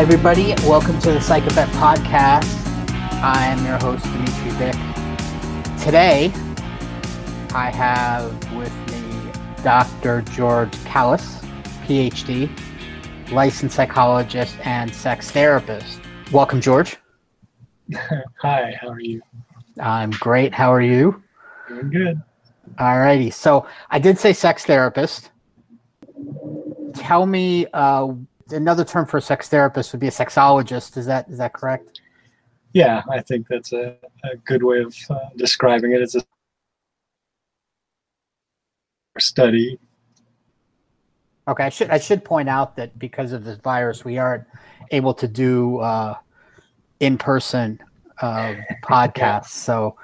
Hi, everybody. Welcome to the Psych Effect Podcast. I am your host, Dmitry Vick. Today, I have with me Dr. George Kallas, PhD, licensed psychologist, and sex therapist. Welcome, George. Hi, how are you? I'm great. How are you? Doing good. All righty. So I did say sex therapist. Tell me, uh, another term for a sex therapist would be a sexologist. Is that is that correct? Yeah, I think that's a, a good way of uh, describing it. It's a study. Okay, I should I should point out that because of this virus, we aren't able to do uh, in person uh, podcasts. So,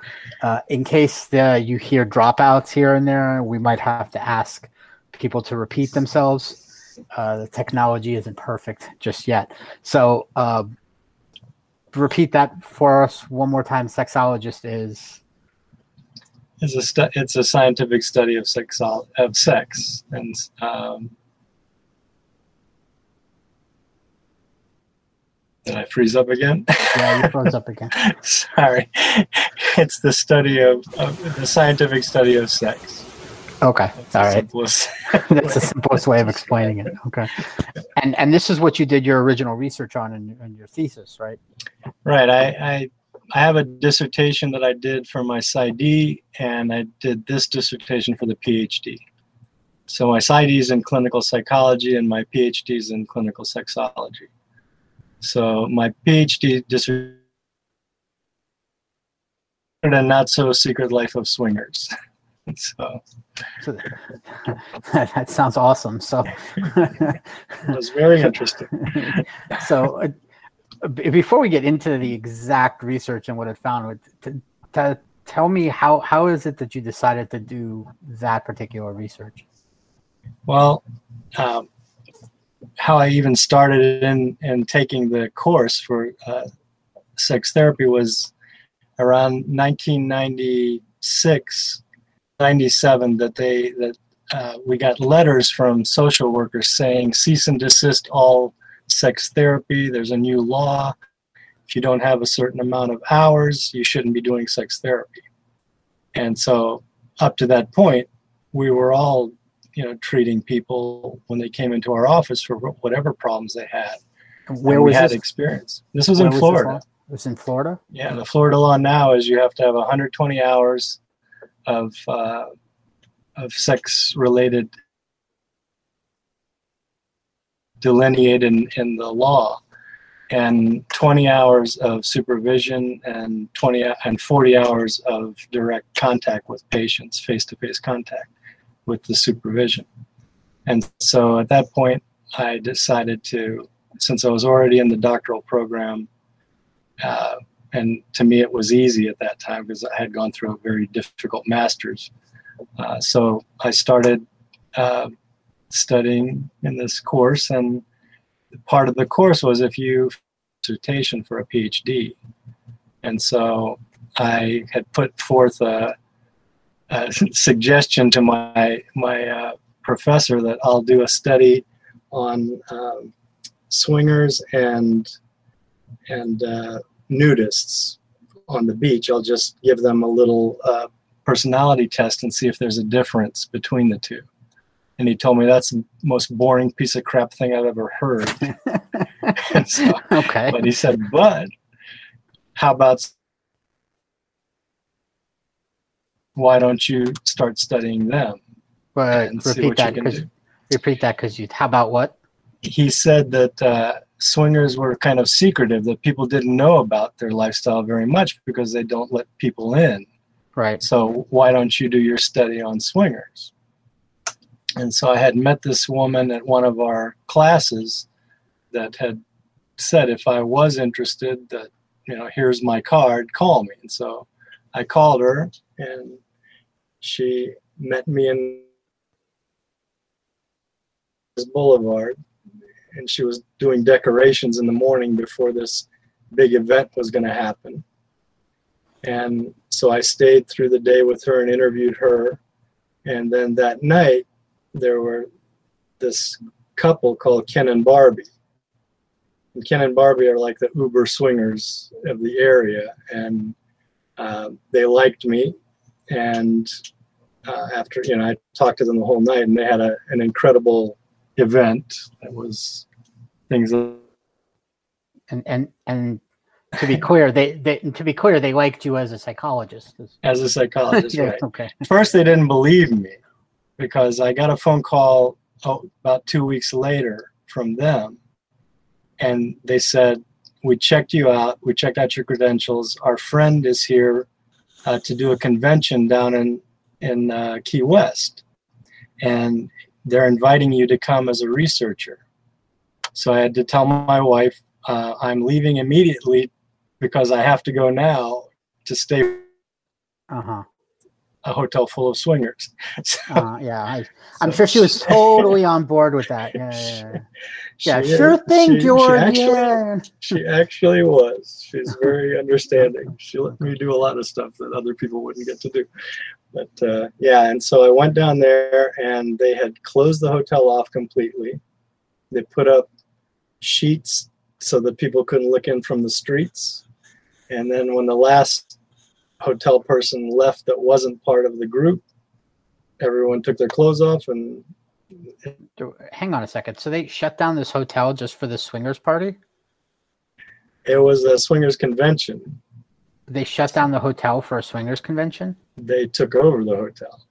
uh, in case the, you hear dropouts here and there, we might have to ask people to repeat themselves. Uh, the technology isn't perfect just yet. So, uh, repeat that for us one more time. Sexologist is It's a stu- it's a scientific study of sex of sex and um, did I freeze up again? yeah, you froze up again. Sorry, it's the study of, of the scientific study of sex. Okay, That's all right. simplest That's the simplest way of explaining it. Okay, and and this is what you did your original research on in, in your thesis, right? Right. I, I I have a dissertation that I did for my PsyD, and I did this dissertation for the PhD. So my PsyD is in clinical psychology, and my PhD is in clinical sexology. So my PhD dissertation, a not so secret life of swingers. so So, that sounds awesome. So, it was very interesting. so uh, before we get into the exact research and what it found, to, to tell me how how is it that you decided to do that particular research? Well, um, how I even started in, in taking the course for uh, sex therapy was around 1996, 97 that they that uh, we got letters from social workers saying cease and desist all sex therapy. There's a new law. If you don't have a certain amount of hours, you shouldn't be doing sex therapy. And so, up to that point, we were all you know treating people when they came into our office for whatever problems they had Where and we was had this? experience this was where in this florida law? It was in Florida. yeah the florida law now is you have to have 120 hours of uh, of sex related delineated in, in the law. And 20 hours of supervision and 20 and 40 hours of direct contact with patients face-to-face contact with the supervision. And so at that point i decided to since i was already in the doctoral program uh, and to me it was easy at that time because i had gone through a very difficult master's. Uh, so i started uh, studying in this course and part of the course was if you dissertation for a phd and so i had put forth a, a suggestion to my my uh, professor that i'll do a study on um, swingers and and uh, nudists on the beach i'll just give them a little uh, personality test and see if there's a difference between the two and he told me that's the most boring piece of crap thing I've ever heard. So- Okay. but he said, but how about why don't you start studying them But repeat what you that because repeat that because you. How about what? He said that uh, swingers were kind of secretive, that people didn't know about their lifestyle very much because they don't let people in. Right. So why don't you do your study on swingers? And so I had met this woman at one of our classes that had said if I was interested that you know here's my card, call me. And so I called her and she met me in this Boulevard and she was doing decorations in the morning before this big event was going to happen. And so I stayed through the day with her and interviewed her. And then that night, there were this couple called Ken and Barbie. And Ken and Barbie are like the Uber swingers of the area, and uh, they liked me. And uh, after you know, I talked to them the whole night, and they had a, an incredible event. It was things. And and and to be clear, they, they to be clear, they liked you as a psychologist. As a psychologist, yeah, right? Okay. First, they didn't believe me because I got a phone call oh, about two weeks later from them, and they said, "We checked you out. We checked out your credentials. Our friend is here uh, to do a convention down in in uh, Key West, and they're inviting you to come as a researcher." So I had to tell my wife uh, I'm leaving immediately because I have to go now to stay Uh huh. a hotel full of swingers. So, Uh, yeah, I, I'm so sure she was totally on board with that. Yeah, yeah, yeah. yeah sure thing, she- she actually- yeah. She actually was. She's very understanding. She let me do a lot of stuff that other people wouldn't get to do. But uh, yeah, and so I went down there and they had closed the hotel off completely. They put up sheets so that people couldn't look in from the streets. And then when the last hotel person left that wasn't part of the group, everyone took their clothes off and Hang on a second. So they shut down this hotel just for the swingers party? it was a swingers convention. They shut down the hotel for a swingers convention? They took over the hotel.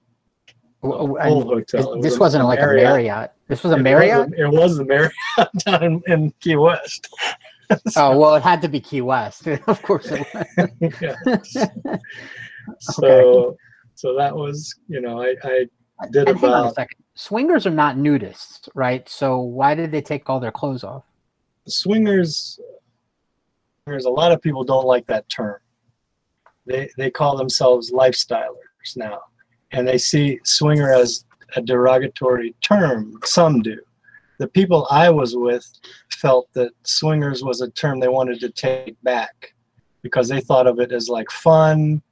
W- oh, whole hotel. This was wasn't a like Marriott. a Marriott. This was a It Marriott? was a- It was the Marriott down in, in Key West. Oh well, it had to be Key West. of course it was. So, so that was, you know, I, I did And hang on a about second. Swingers are not nudists, right? So why did they take all their clothes off? swingers. There's a lot of people don't like that term. They they call themselves lifestylers now, and they see swinger as a derogatory term. Some do. The people I was with felt that swingers was a term they wanted to take back because they thought of it as like fun,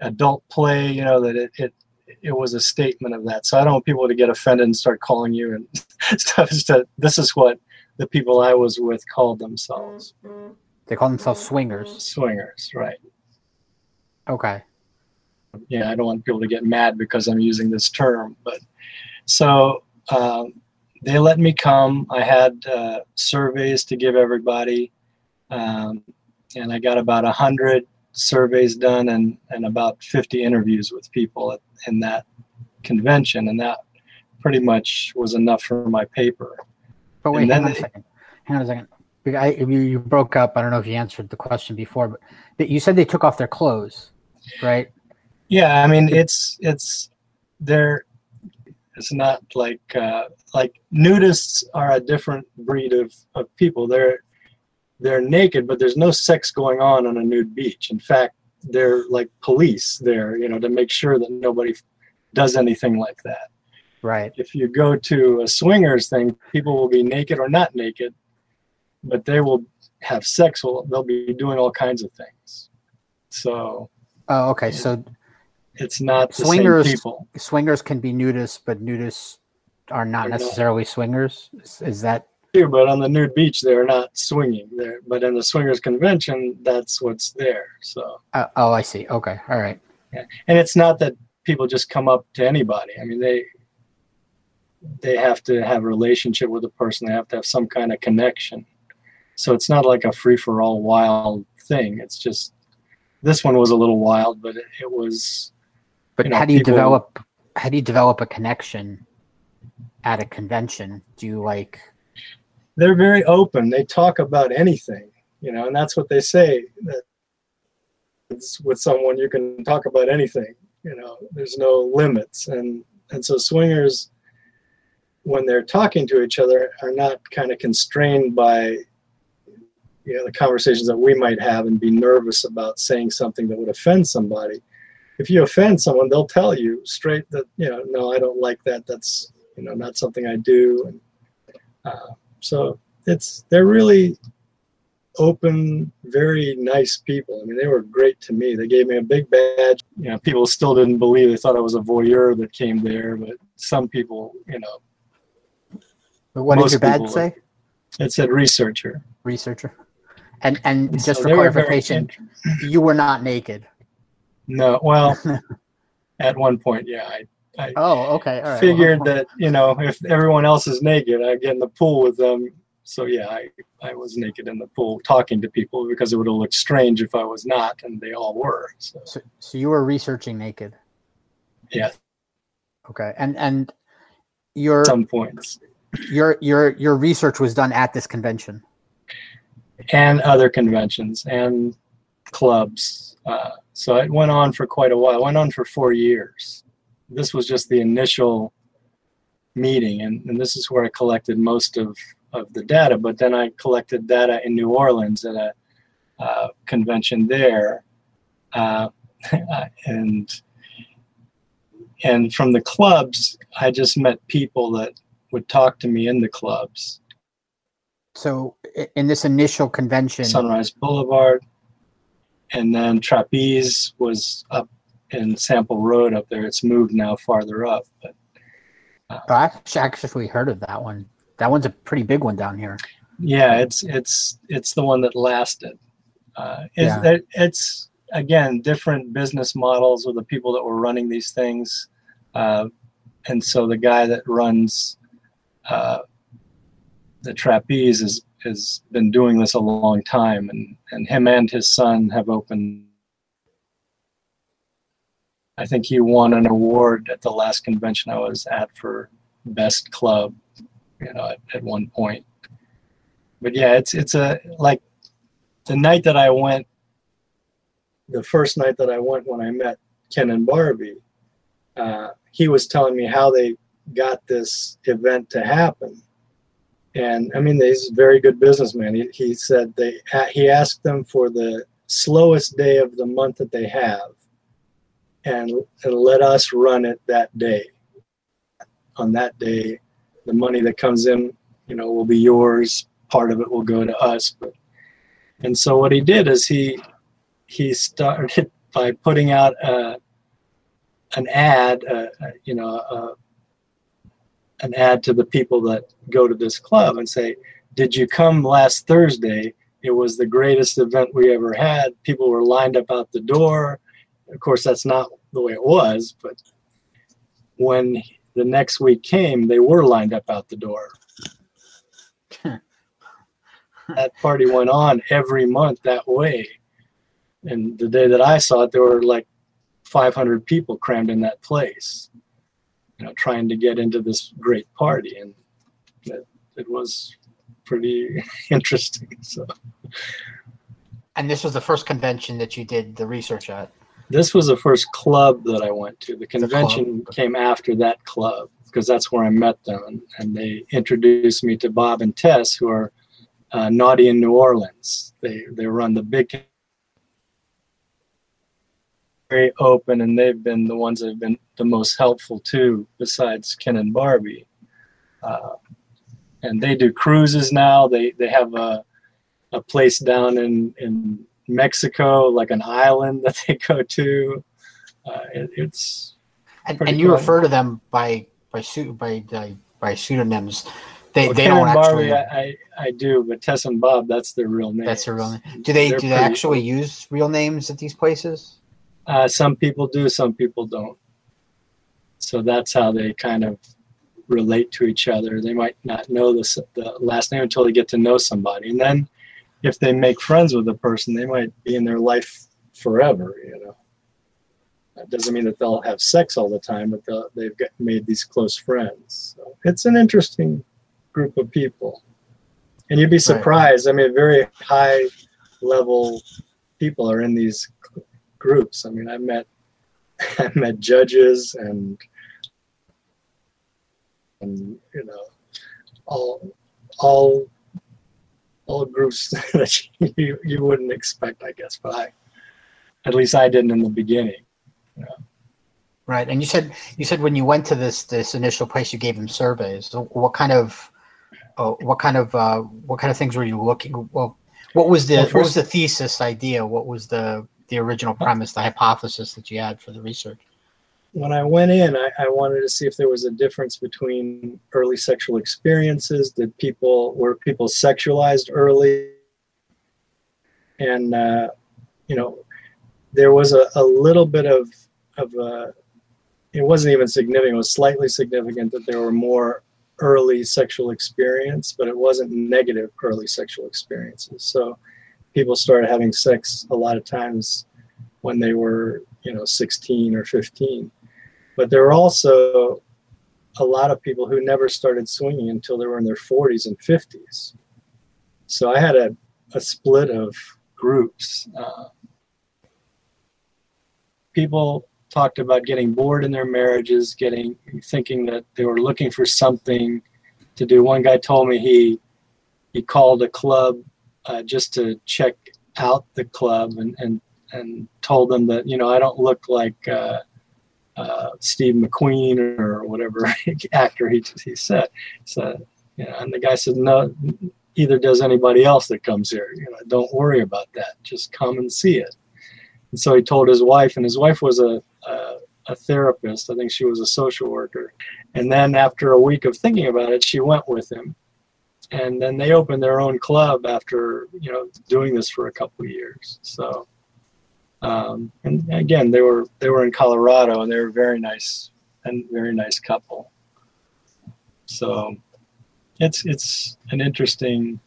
adult play. You know that it it, it was a statement of that. So I don't want people to get offended and start calling you and stuff. It's that this is what the people I was with called themselves mm-hmm. They call themselves swingers. swingers, right? Okay. yeah, I don't want people to get mad because I'm using this term. But so um, they let me come. I had uh, surveys to give everybody, um, and I got about a hundred surveys done and and about 50 interviews with people at, in that convention, and that pretty much was enough for my paper. But wait, hang on a they- second. Hang on a second. I, you, you broke up. I don't know if you answered the question before, but you said they took off their clothes, right? Yeah, I mean it's it's they're it's not like uh, like nudists are a different breed of, of people. They're they're naked, but there's no sex going on on a nude beach. In fact, they're like police there, you know, to make sure that nobody does anything like that. Right. If you go to a swingers thing, people will be naked or not naked, but they will have sex. Well, they'll be doing all kinds of things. So Oh, okay. So it's not the Swingers- swingers can be nudists, but nudists are not They're not. necessarily swingers. Is, is that too, but on the nude beach they're not swinging there. But in the swingers convention, that's what's there. So, uh, oh, I see. Okay. All right. Yeah. and it's not that people just come up to anybody. I mean, they they have to have a relationship with the person. They have to have some kind of connection. So it's not like a free for all wild thing. It's just this one was a little wild, but it, it was But You know, how do you people- develop? How do you develop a connection at a convention? Do you like? they're very open. They talk about anything, you know, and that's what they say that it's with someone you can talk about anything, you know, there's no limits. And and so swingers when they're talking to each other are not kind of constrained by you know the conversations that we might have and be nervous about saying something that would offend somebody. If you offend someone, they'll tell you straight that, you know, no, I don't like that. That's, you know, not something I do. And uh, so it's they're really open, very nice people. I mean, they were great to me. They gave me a big badge. You know, people still didn't believe. They thought I was a voyeur that came there, but some people, you know, But What did your badge say? It said researcher. Researcher. And and just so for clarification, you were not naked. No, well, at one point, yeah, I, I Oh, okay. All right. figured Well, that you know if everyone else is naked, I get in the pool with them. So yeah, I, I was naked in the pool talking to people because it would have looked strange if I was not, and they all were. So So, so you were researching naked. yeah, Okay. And and your some points your your your research was done at this convention. And other conventions and clubs. Uh, so it went on for quite a while. It went on for four years. This was just the initial meeting, and, and this is where I collected most of, of the data. But then I collected data in New Orleans at a uh, convention there, uh, and and from the clubs, I just met people that would talk to me in the clubs. So in this initial convention, Sunrise Boulevard, and then Trapeze was up in Sample Road up there. It's moved now farther up, but oh, I actually actually heard of that one. That one's a pretty big one down here. yeah, it's it's it's the one that lasted. Uh, it's, Yeah. it, it's again different business models with the people that were running these things, uh, and so the guy that runs uh, the Trapeze is has been doing this a long time, and and him and his son have opened. I think he won an award at the last convention I was at for best club, you know, at, at one point. But yeah, it's it's a like the night that I went, the first night that I went when I met Ken and Barbie, uh, he was telling me how they got this event to happen. And I mean, he's a very good businessman. He, he said they he asked them for the slowest day of the month that they have, and and let us run it that day. On that day, the money that comes in, you know, will be yours. Part of it will go to us. But and so what he did is he he started by putting out a, an ad, uh, uh, you know, uh, an ad to the people that go to this club and say, "Did you come last Thursday? It was the greatest event we ever had. People were lined up out the door. Of course, that's not the way it was, but when the next week came, they were lined up out the door. that party went on every month that way. And the day that I saw it, there were like 500 people crammed in that place, you know, trying to get into this great party. And it, it was pretty interesting. So And this was the first convention that you did the research at. this was the first club that I went to. The convention came after that club because that's where I met them. And, and they introduced me to Bob and Tess, who are uh, Naughty in New Orleans. They, they run the big very open and they've been the ones that have been the most helpful too besides ken and barbie uh, and they do cruises now they they have a, a place down in in mexico like an island that they go to uh, it, it's And, and you cool. refer to them by by by by, by pseudonyms. They well, they ken don't and actually. barbie I, I do but tess and bob that's their real name That's their real name. Do they They're do they actually use real names at these places? Uh, some people do, some people don't. So that's how they kind of relate to each other. They might not know the, the last name until they get to know somebody. And then if they make friends with a person, they might be in their life forever, you know. That doesn't mean that they'll have sex all the time, but they've got, made these close friends. So it's an interesting group of people. And you'd be surprised. I mean, very high level people are in these groups. I mean, I met I met judges and and you know all all all groups that you, you wouldn't expect, I guess. But I at least I didn't in the beginning. Right. And you said you said when you went to this this initial place, you gave them surveys. So what kind of uh, what kind of uh, what kind of things were you looking? Well, what was the Well, what was the thesis idea? What was the the original premise, the hypothesis that you had for the research? when I went in, I, I wanted to see if there was a difference between early sexual experiences. Did people were people sexualized early? And uh, you know, there was a, a little bit of of a, it wasn't even significant. It was slightly significant that there were more early sexual experience, but it wasn't negative early sexual experiences. So people started having sex a lot of times when they were, you know, 16 or 15 but there were also a lot of people who never started swinging until they were in their 40s and 50s. So I had a, a split of groups. Uh, people talked about getting bored in their marriages, getting thinking that they were looking for something to do. One guy told me he he called a club uh, just to check out the club and and and told them that you know I don't look like uh, uh, Steve McQueen or whatever actor he, he said. So, you know, and the guy said, no, either does anybody else that comes here. You know, don't worry about that. Just come and see it. And so he told his wife, and his wife was a, a, a therapist. I think she was a social worker. And then after a week of thinking about it, she went with him. And then they opened their own club after, you know, doing this for a couple of years. So, um, and again, they were they were in Colorado, and they were very nice and very nice couple. So it's it's an interesting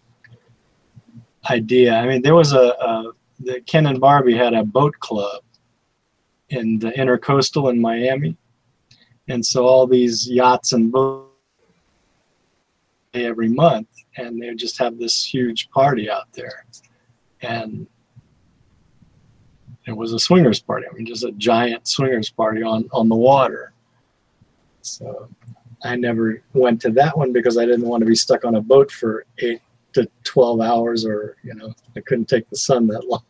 idea. I mean, there was a, a the Ken and Barbie had a boat club in the intercoastal in Miami, and so all these yachts and boats every month, and they would just have this huge party out there, and it was a swingers party. I mean, just a giant swingers party on on the water. So I never went to that one because I didn't want to be stuck on a boat for eight to twelve hours, or you know, I couldn't take the sun that long.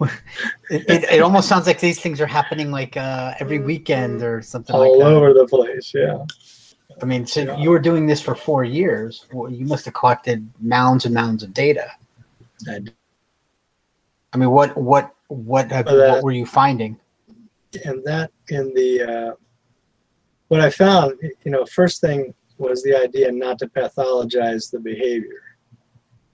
it, it, it, almost sounds like these things are happening like uh, every weekend or something like that. all like over the place. Yeah. I mean, so yeah. you were doing this for four years. Well, you must have collected mounds and mounds of data. I, I mean, what what what have, that, what were you finding? And that in the uh, what I found, you know, first thing was the idea not to pathologize the behavior.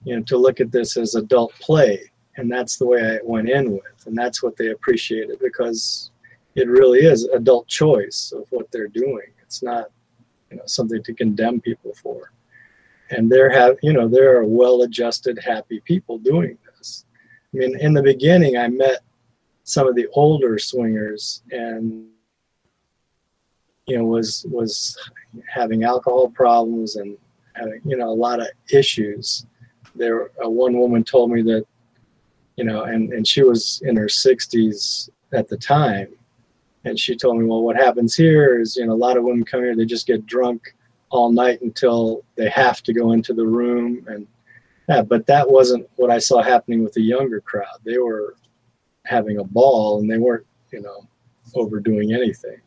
You know, to look at this as adult play, and that's the way I went in with, and that's what they appreciated because it really is adult choice of what they're doing. It's not, you know, something to condemn people for. And there have, you know, there are well-adjusted, happy people doing this. I mean, in the beginning, I met some of the older swingers and you know was was having alcohol problems and having you know a lot of issues there uh, one woman told me that you know and and she was in her 60s at the time and she told me well what happens here is you know a lot of women come here they just get drunk all night until they have to go into the room and but that wasn't what I saw happening with the younger crowd. They were having a ball and they weren't, you know, overdoing anything.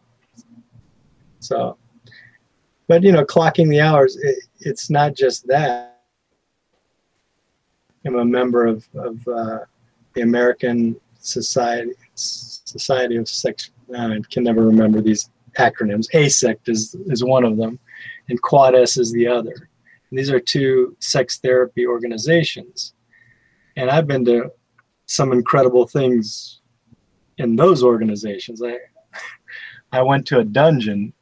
So, but you know, clocking the hours, it, it's not just that. I'm a member of, of uh, the American Society Society of Sex. I can never remember these acronyms. AASECT is is one of them, and QuadS is the other. And these are two sex therapy organizations. And I've been to some incredible things in those organizations. I, I went to a dungeon,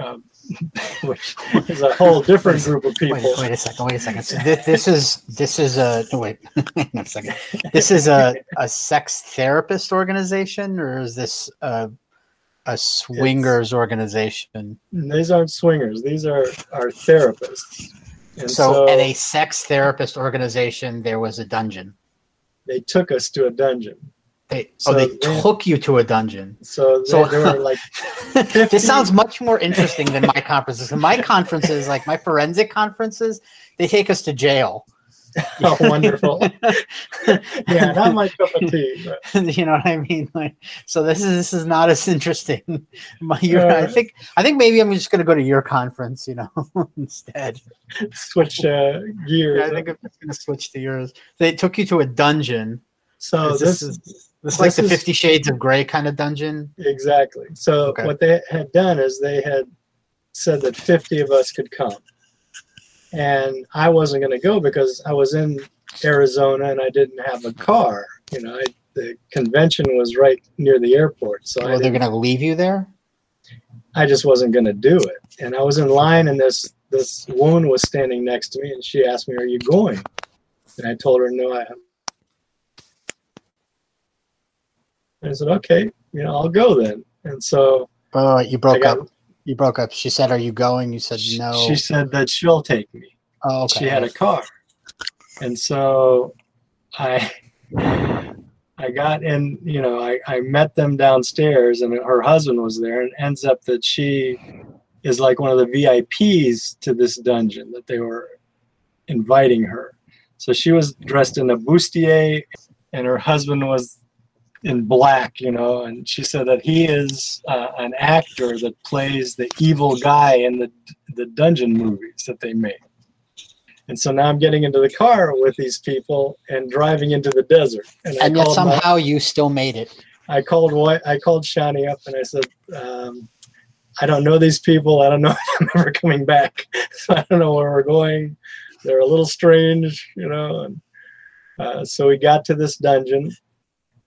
uh, which is a whole different group of people. Wait, wait a second. Wait a second. So this, this is this is a no, wait. wait a second. This is a a sex therapist organization, or is this a a swingers it's, organization. These aren't swingers. These are are therapists. And so, so, at a sex therapist organization, there was a dungeon. They took us to a dungeon. They, so oh, they, they took you to a dungeon. So, so there were like. this sounds much more interesting than my conferences. And My conferences, like my forensic conferences, they take us to jail. oh, wonderful. yeah, not my cup of tea. But. You know what I mean? Like, so this is this is not as interesting. My, uh, I think I think maybe I'm just going to go to your conference. You know, instead. Switch uh, gears. Yeah, I think I'm just going to switch to yours. They took you to a dungeon. So this, this is This is like the is- Fifty Shades of Grey kind of dungeon. Exactly. So Okay. what they had done is they had said that 50 of us could come. And I wasn't going to go because I was in Arizona and I didn't have a car. You know, I, the convention was right near the airport, so I, Well, they're going to leave you there. I just wasn't going to do it. And I was in line, and this this woman was standing next to me, and she asked me, "Are you going?" And I told her, "No, I am." I said, "Okay, you know, I'll go then." And so Oh, you broke got, up. You broke up. She said, "Are you going?" You said, "No." She said that she'll take me. oh, okay. She had a car, and so I I got in. You know, I I met them downstairs, and her husband was there, and ends up that she is like one of the VIPs to this dungeon that they were inviting her. So she was dressed in a bustier, and her husband was in black, you know, and she said that he is uh, an actor that plays the evil guy in the the dungeon movies that they made. And so now I'm getting into the car with these people and driving into the desert. And, and I yet called my- somehow you still made it. I called I called Shani up and I said, um, I don't know these people. I don't know if I'm ever coming back. So I don't know where we're going. They're a little strange, you know. And, uh, so we got to this dungeon.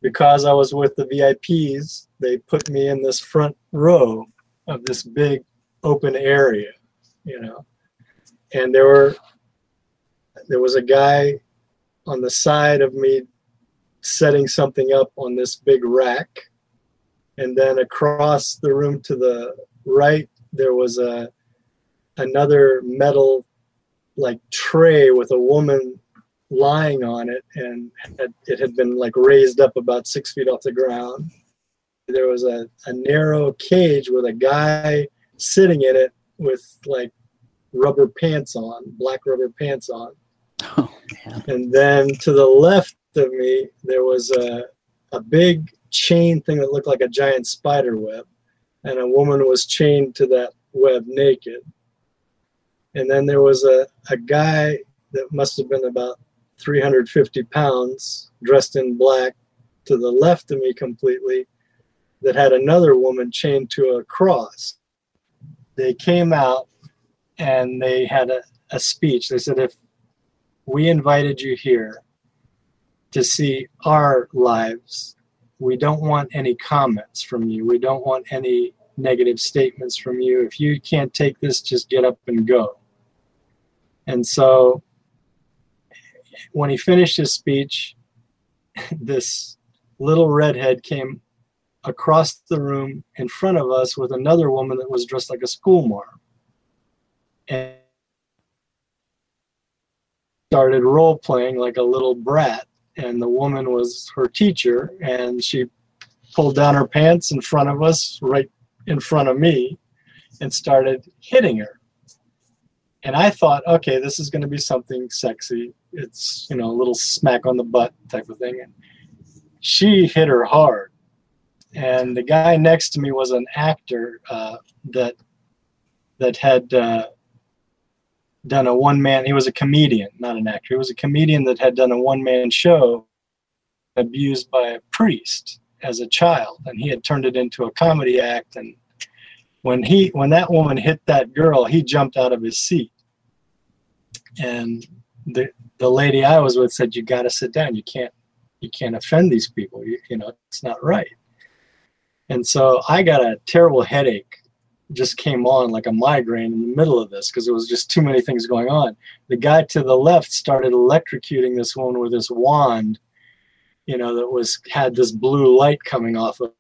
Because I was with the VIPs, they put me in this front row of this big open area, you know. And there were there was a guy on the side of me setting something up on this big rack. And then across the room to the right, there was a another metal like tray with a woman lying on it, and had- it had been like raised up about six feet off the ground. There was a, a narrow cage with a guy sitting in it with like rubber pants on, black rubber pants on. Oh man. And then to the left of me, there was a, a big chain thing that looked like a giant spider web. And a woman was chained to that web naked. And then there was a, a guy that must have been about 350 pounds, dressed in black, to the left of me completely, that had another woman chained to a cross. They came out and they had a, a speech. They said, if we invited you here to see our lives. We don't want any comments from you. We don't want any negative statements from you. If you can't take this, just get up and go. And so when he finished his speech, this little redhead came across the room in front of us with another woman that was dressed like a schoolmarm. And started role playing like a little brat. And the woman was her teacher and she pulled down her pants in front of us right in front of me and started hitting her. And i thought okay this is going to be something sexy it's you know a little smack on the butt type of thing. And she hit her hard. And the guy next to me was an actor uh, that that had uh, done a one man he was a comedian not an actor. He was a comedian that had done a one man show abused by a priest as a child. And he had turned it into a comedy act. And when he when that woman hit that girl he jumped out of his seat. And the the lady i was with said you got to sit down you can't you can't offend these people you, you know it's not right and so i got a terrible headache just came on like a migraine in the middle of this because it was just too many things going on. The guy to the left started electrocuting this woman with this wand, you know, that was had this blue light coming off of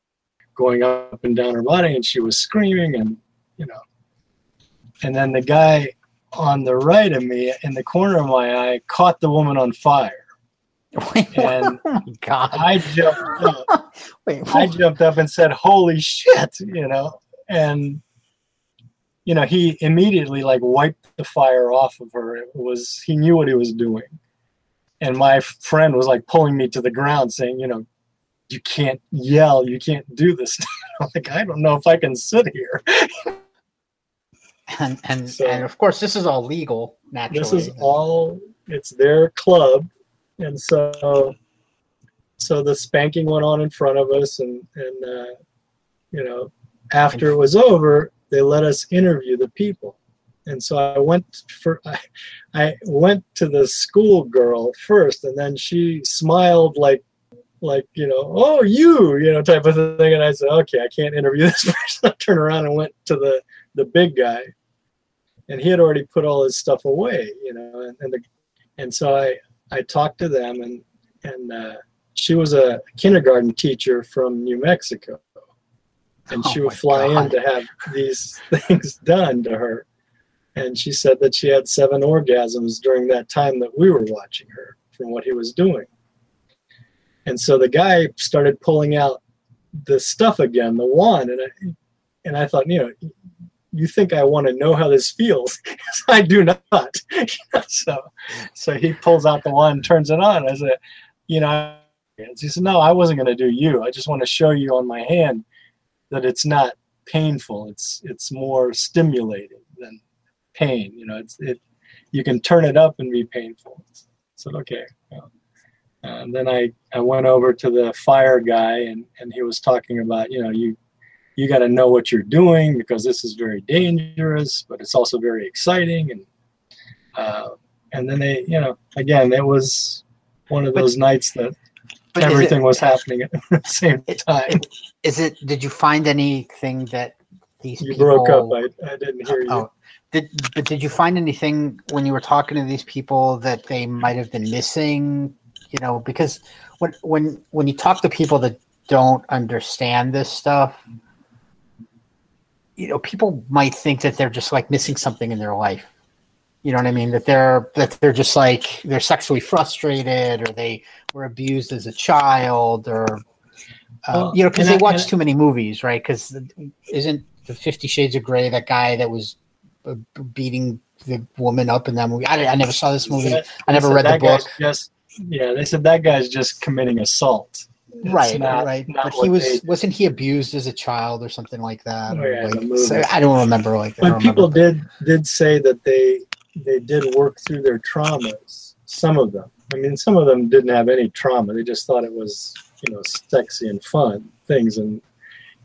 going up and down her body, and she was screaming and you know. And then the guy on the right of me in the corner of my eye caught the woman on fire. And oh god. I jumped up Wait, I jumped up and said, "Holy shit!" You know, and you know he immediately like wiped the fire off of her. It was he knew what he was doing, and my friend was like pulling me to the ground, saying, "You know, you can't yell, you can't do this." I'm like, I don't know if I can sit here. And and, So- and of course this is all legal naturally. This is all it's their club, and so so the spanking went on in front of us, and and uh, you know, after it was over, they let us interview the people, and so I went for I, I went to the school girl first, and then she smiled like like you know oh you you know type of thing. And i said okay i can't interview this person. I turned around and went to the the big guy and he had already put all his stuff away you know and, and the and so i i talked to them and and uh, she was a kindergarten teacher from new mexico. And Oh she would fly in to have these things done to her. And she said that she had seven orgasms during that time that we were watching her from what he was doing. And so the guy started pulling out the stuff again, the wand, and I, and I thought, you know, you think I want to know how this feels? I do not. so, so he pulls out the one, turns it on. I said, you know, he said, no, I wasn't going to do you. I just want to show you on my hand that it's not painful. It's it's more stimulating than pain. You know, it's it. You can turn it up and be painful. I said, okay. and then I, I went over to the fire guy and, and he was talking about, you know, you you got to know what you're doing because this is very dangerous, but it's also very exciting. And uh, and then they, you know, again, it was one of But- those nights that But is it- everything was happening at the same It- time. Is it? Did you find anything that these people You people? broke up. I, I didn't hear you. Oh, did but did you find anything when you were talking to these people that they might have been missing? You know, because when when when you talk to people that don't understand this stuff, you know, people might think that they're just like missing something in their life. You know what I mean? That they're that they're just like they're sexually frustrated, or they were abused as a child, or uh, Well, you know, because they I- watch too many movies, right? Because isn't the Fifty Shades of Grey that guy that was uh, beating the woman up in that movie? I, I never saw this movie. That- I never read the book. Just yeah, they said that guy's just committing assault. It's right, not- right. not But he was they- wasn't he abused as a child or something like that? Oh, yeah, like- so I don't remember like. But people remember. did did say that they they did work through their traumas some of them i mean some of them didn't have any trauma they just thought it was you know sexy and fun things and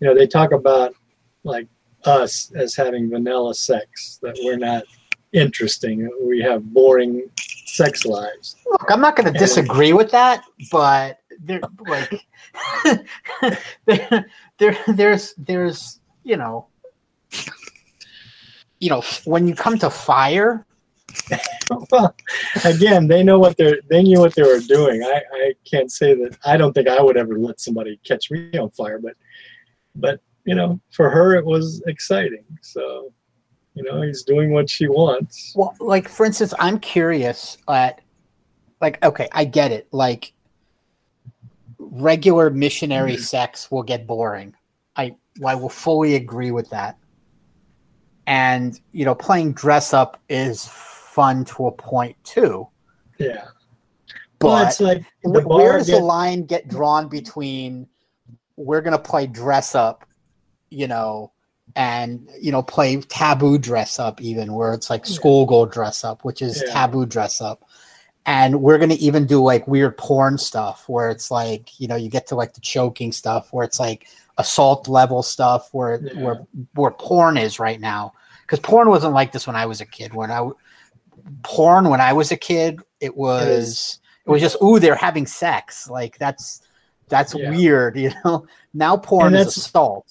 you know they talk about like us as having vanilla sex that we're not interesting we have boring sex lives Look, I'm not going to disagree with that, but there, oh, like, there, there, there's, there's, you know, you know, when you come to fire, well again they know what they're they knew what they were doing. I i can't say that i don't think i would ever let somebody catch me on fire but but you know for her it was exciting. So you know he's doing what she wants. Well, like for instance, I'm curious at, like, okay, I get it, like, regular missionary sex will get boring. I, I will fully agree with that. And you know, playing dress up is fun to a point too. yeah But well it's like where does the line get drawn between we're gonna play dress up, you know, and you know play taboo dress up even where it's like schoolgirl dress up, which is Yeah. taboo dress up, and we're gonna even do like weird porn stuff where it's like you know you get to like the choking stuff where it's like assault level stuff where Yeah. where where porn is right now. Because porn wasn't like this when I was a kid. When I porn when I was a kid it was it was just ooh they're having sex. Like that's that's Yeah. weird you know? Now porn is assault.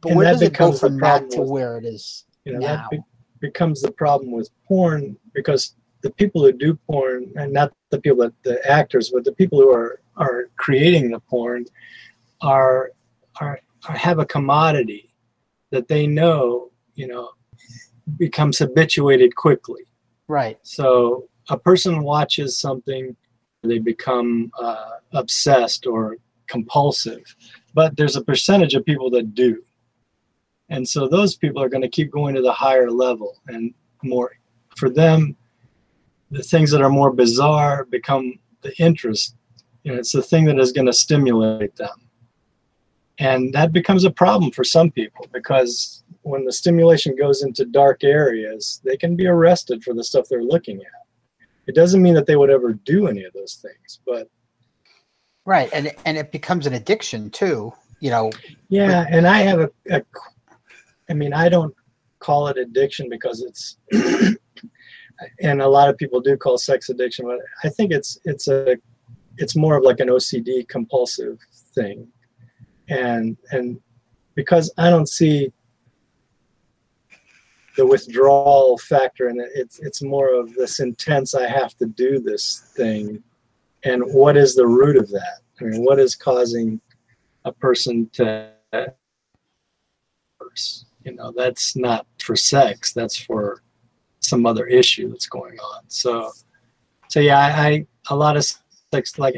But where does it go from that to with- where it is you know now? that be- becomes the problem with porn because the people who do porn and not the people that the actors but the people who are are creating the porn are are, are have a commodity that they know you know becomes habituated quickly. Right. So a person watches something they become uh, obsessed or compulsive but there's a percentage of people that do. And so those people are going to keep going to the higher level and more for them the things that are more bizarre become the interest you know it's the thing that is going to stimulate them and that becomes a problem for some people because when the stimulation goes into dark areas they can be arrested for the stuff they're looking at it doesn't mean that they would ever do any of those things but Right, and and it becomes an addiction too. You know. Yeah, and I have a, a I mean, I don't call it addiction because it's, and a lot of people do call sex addiction, but I think it's it's a, it's more of like an OCD compulsive thing, and and because I don't see the withdrawal factor and it, it's it's more of this intense. I have to do this thing and what is the root of that? I mean, what is causing a person to you know that's not for sex that's for some other issue that's going on. So so yeah i, I a lot of sex like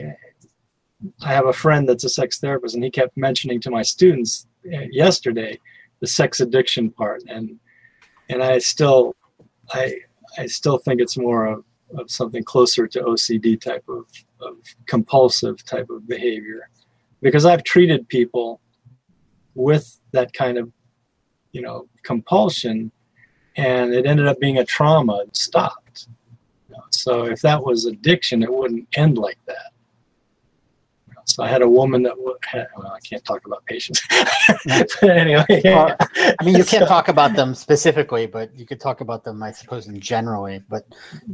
i have a friend that's a sex therapist and he kept mentioning to my students uh, yesterday the sex addiction part and and i still i i still think it's more of, of something closer to ocd type of of compulsive type of behavior. Because I've treated people with that kind of you know compulsion and it ended up being a trauma it stopped so if that was addiction it wouldn't end like that so I had a woman that had, well, I can't talk about patients. anyway, well, I mean, you can't so, talk about them specifically, but you could talk about them, I suppose, in generally. But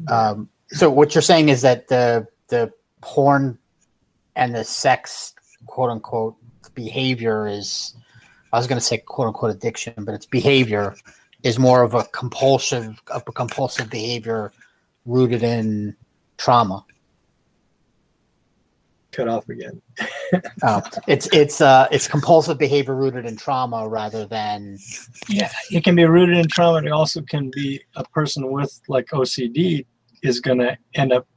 um, so what you're saying is that the the porn and the sex quote unquote behavior is I was going to say quote unquote addiction, but its behavior is more of a compulsive of a compulsive behavior rooted in trauma. Cut off again. oh, it's it's uh it's compulsive behavior rooted in trauma rather than yeah it can be rooted in trauma. It also can be a person with like OCD is going to end up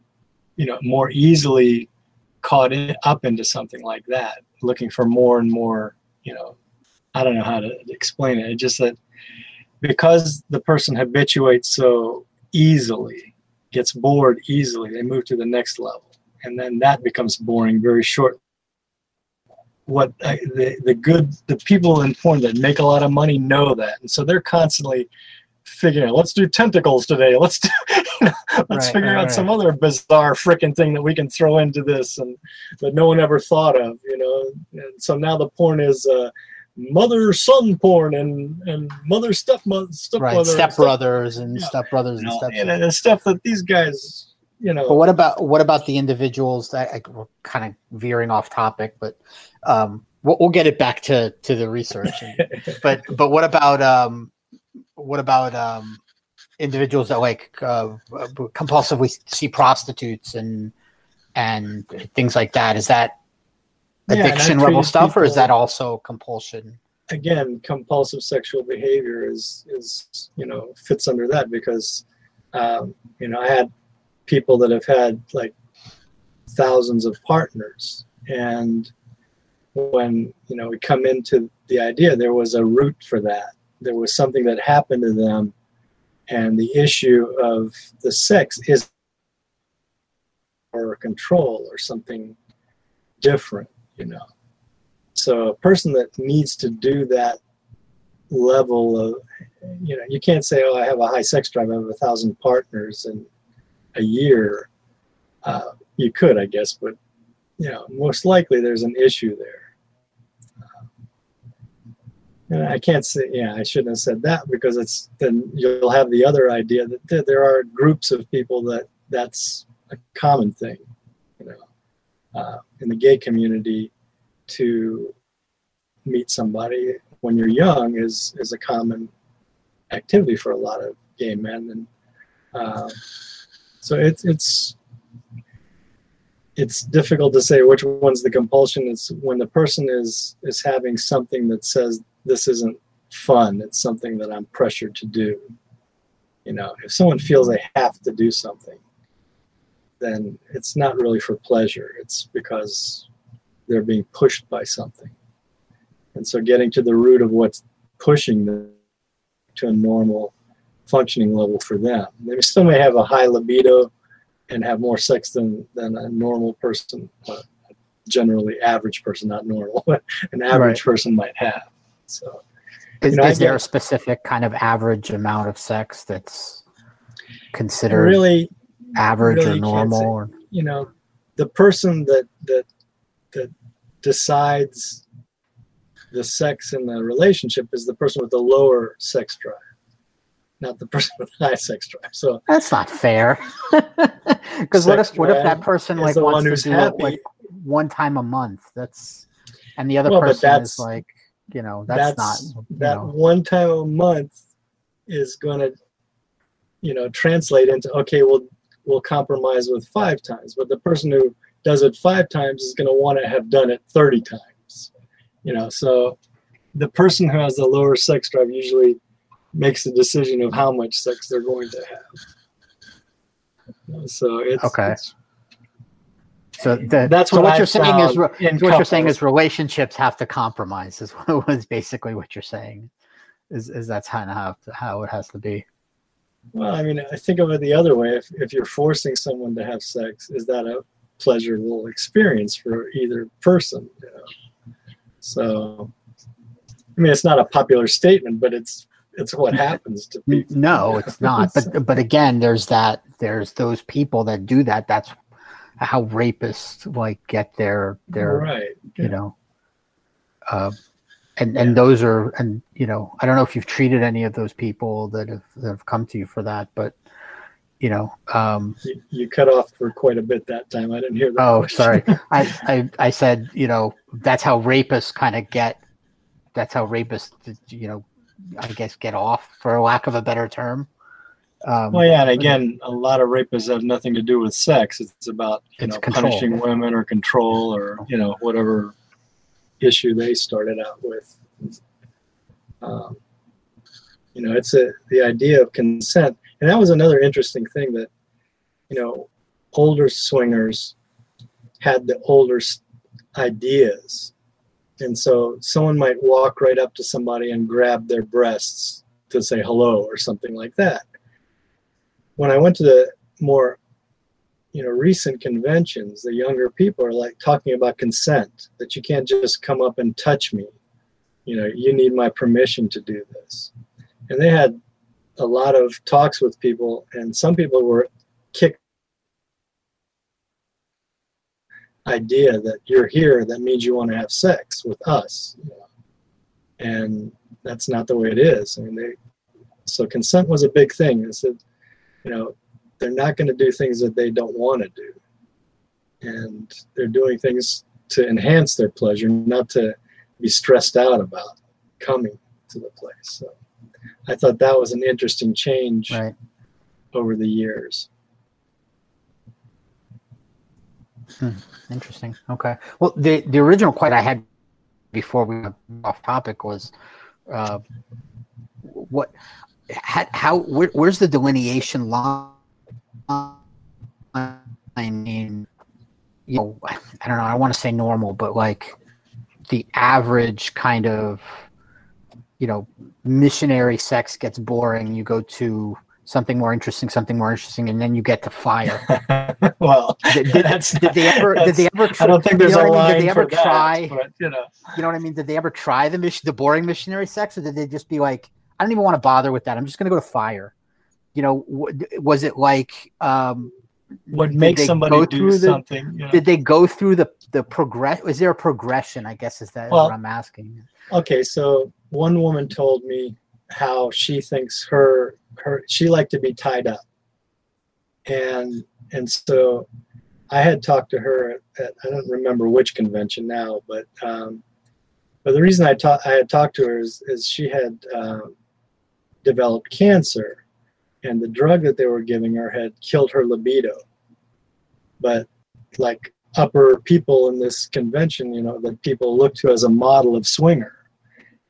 you know more easily caught in, up into something like that looking for more and more you know i don't know how to explain it it's just that because the person habituates so easily gets bored easily they move to the next level. And then that becomes boring very short. What uh, the, the good the people in porn that make a lot of money know that. And so they're constantly figuring out, let's do tentacles today. Let's do, you know, let's right, figure right, out right. some other bizarre freaking thing that we can throw into this and that no one ever thought of you know. And so now the porn is uh, mother son porn and and mother stepmother stepmother right, stepbrothers and stepbrothers and, step and, and stuff that these guys you know. But what about what about the individuals that I, we're kind of veering off topic but um we'll, we'll get it back to to the research. But but what about um what about um, individuals that like uh, compulsively see prostitutes and and things like that? Is that addiction yeah, level stuff, people, or is that also compulsion? Again, compulsive sexual behavior is is you know fits under that because um, you know I had people that have had like thousands of partners. And when you know we come into the idea there was a root for that. There was something that happened to them and the issue of the sex is or control or something different you know. So a person that needs to do that level of you know you can't say oh i have a high sex drive i have a thousand partners in a year. Uh, you could i guess but you know most likely there's an issue there. And I can't say, yeah, I shouldn't have said that because it's then you'll have the other idea that there are groups of people that that's a common thing, uh, in the gay community to meet somebody when you're young is is a common activity for a lot of gay men, and uh, so it's it's it's difficult to say which one's the compulsion. It's when the person is is having something that says this isn't fun. It's something that I'm pressured to do. You know, if someone feels they have to do something, then it's not really for pleasure. It's because they're being pushed by something. And so getting to the root of what's pushing them to a normal functioning level for them. They still may have a high libido and have more sex than, than a normal person, uh, generally average person, not normal, but an average right. person might have. So, is, you know, is there a specific kind of average amount of sex that's considered really average really or normal? Or? You know, the person that that that decides the sex in the relationship is the person with the lower sex drive, not the person with the high sex drive. So That's not fair. Because what if what if that person like wants to do happy. it like one time a month? That's and the other Well, person that's- is like, you know, that's, not that know, one time a month is going to you know translate into okay we'll we'll compromise with five times but the person who does it five times is going to want to have done it 30 times you know so the person who has the lower sex drive usually makes the decision of how much sex they're going to have. So it's Okay. it's- so the, that's so what, what you're saying is found re- in so what you're saying is relationships have to compromise is what was basically what you're saying is is that's kind of how how it has to be Well, I mean, I think of it the other way. If, if you're forcing someone to have sex, is that a pleasurable experience for either person? You know? So, I mean, it's not a popular statement, but it's it's what happens to N- people. no it's not but but again there's that there's those people that do that that's how rapists like get their their right. you know uh, and and those are and you know i don't know if you've treated any of those people that have that have come to you for that but you know um You, you cut off for quite a bit that time. I didn't hear that. oh question. sorry I, I i said you know that's how rapists kind of get that's how rapists you know i guess get off for lack of a better term um Well, yeah, and again, a lot of rapists have nothing to do with sex. It's about you It's know control. punishing women or control or you know whatever issue they started out with. Um, you know, it's a the idea of consent, and that was another interesting thing that you know older swingers had the older ideas, and so someone might walk right up to somebody and grab their breasts to say hello or something like that when I went to the more, you know, recent conventions, the younger people are like talking about consent, that you can't just come up and touch me. You know, you need my permission to do this. And they had a lot of talks with people, and some people were kicked idea that you're here that means you want to have sex with us you know. and that's not the way it is i mean they so consent was a big thing it's a, you know they're not going to do things that they don't want to do and they're doing things to enhance their pleasure not to be stressed out about coming to the place so i thought that was an interesting change right over the years Interesting. Okay. Well, the the original question I had before we went off topic was, uh, what, how, how where, where's the delineation line? In, you know, I don't know. I want to say normal, but like the average kind of, you know, missionary sex gets boring. You go to something more interesting, something more interesting, and then you get to fire. well Did, did, did they ever? Did they ever? i don't think you there's know a I mean? line Did they ever that, try? but you know You know what I mean? Did they ever try the mission, the boring missionary sex, or did they just be like, I don't even want to bother with that. I'm just going to go to fire. You know, was it like? Um, what makes somebody go do through the- something you know? Did they go through the the progress? Was there a progression? I guess is that Well- what I'm asking. okay so one woman told me how she thinks her her she liked to be tied up and and so i had talked to her at i don't remember which convention now but um but the reason i taught i had talked to her is, is she had um, developed cancer and the drug that they were giving her had killed her libido. But like upper people in this convention you know that people look to as a model of swinger.